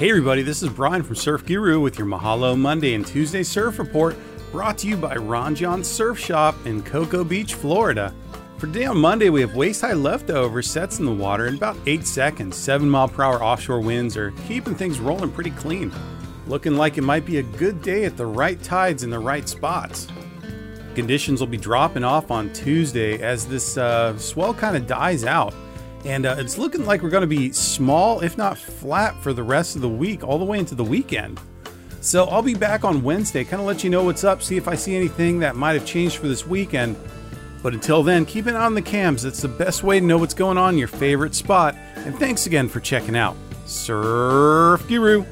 Hey everybody, this is Brian from Surf Guru with your Mahalo Monday and Tuesday Surf Report brought to you by Ron Jon Surf Shop in Cocoa Beach, Florida. For today on Monday, we have waist high leftover sets in the water in about 8 seconds. 7 mile per hour offshore winds are keeping things rolling pretty clean. Looking like it might be a good day at the right tides in the right spots. Conditions will be dropping off on Tuesday as this uh, swell kind of dies out. And uh, it's looking like we're going to be small, if not flat, for the rest of the week, all the way into the weekend. So I'll be back on Wednesday, kind of let you know what's up, see if I see anything that might have changed for this weekend. But until then, keep an eye on the cams. It's the best way to know what's going on in your favorite spot. And thanks again for checking out Surf Guru.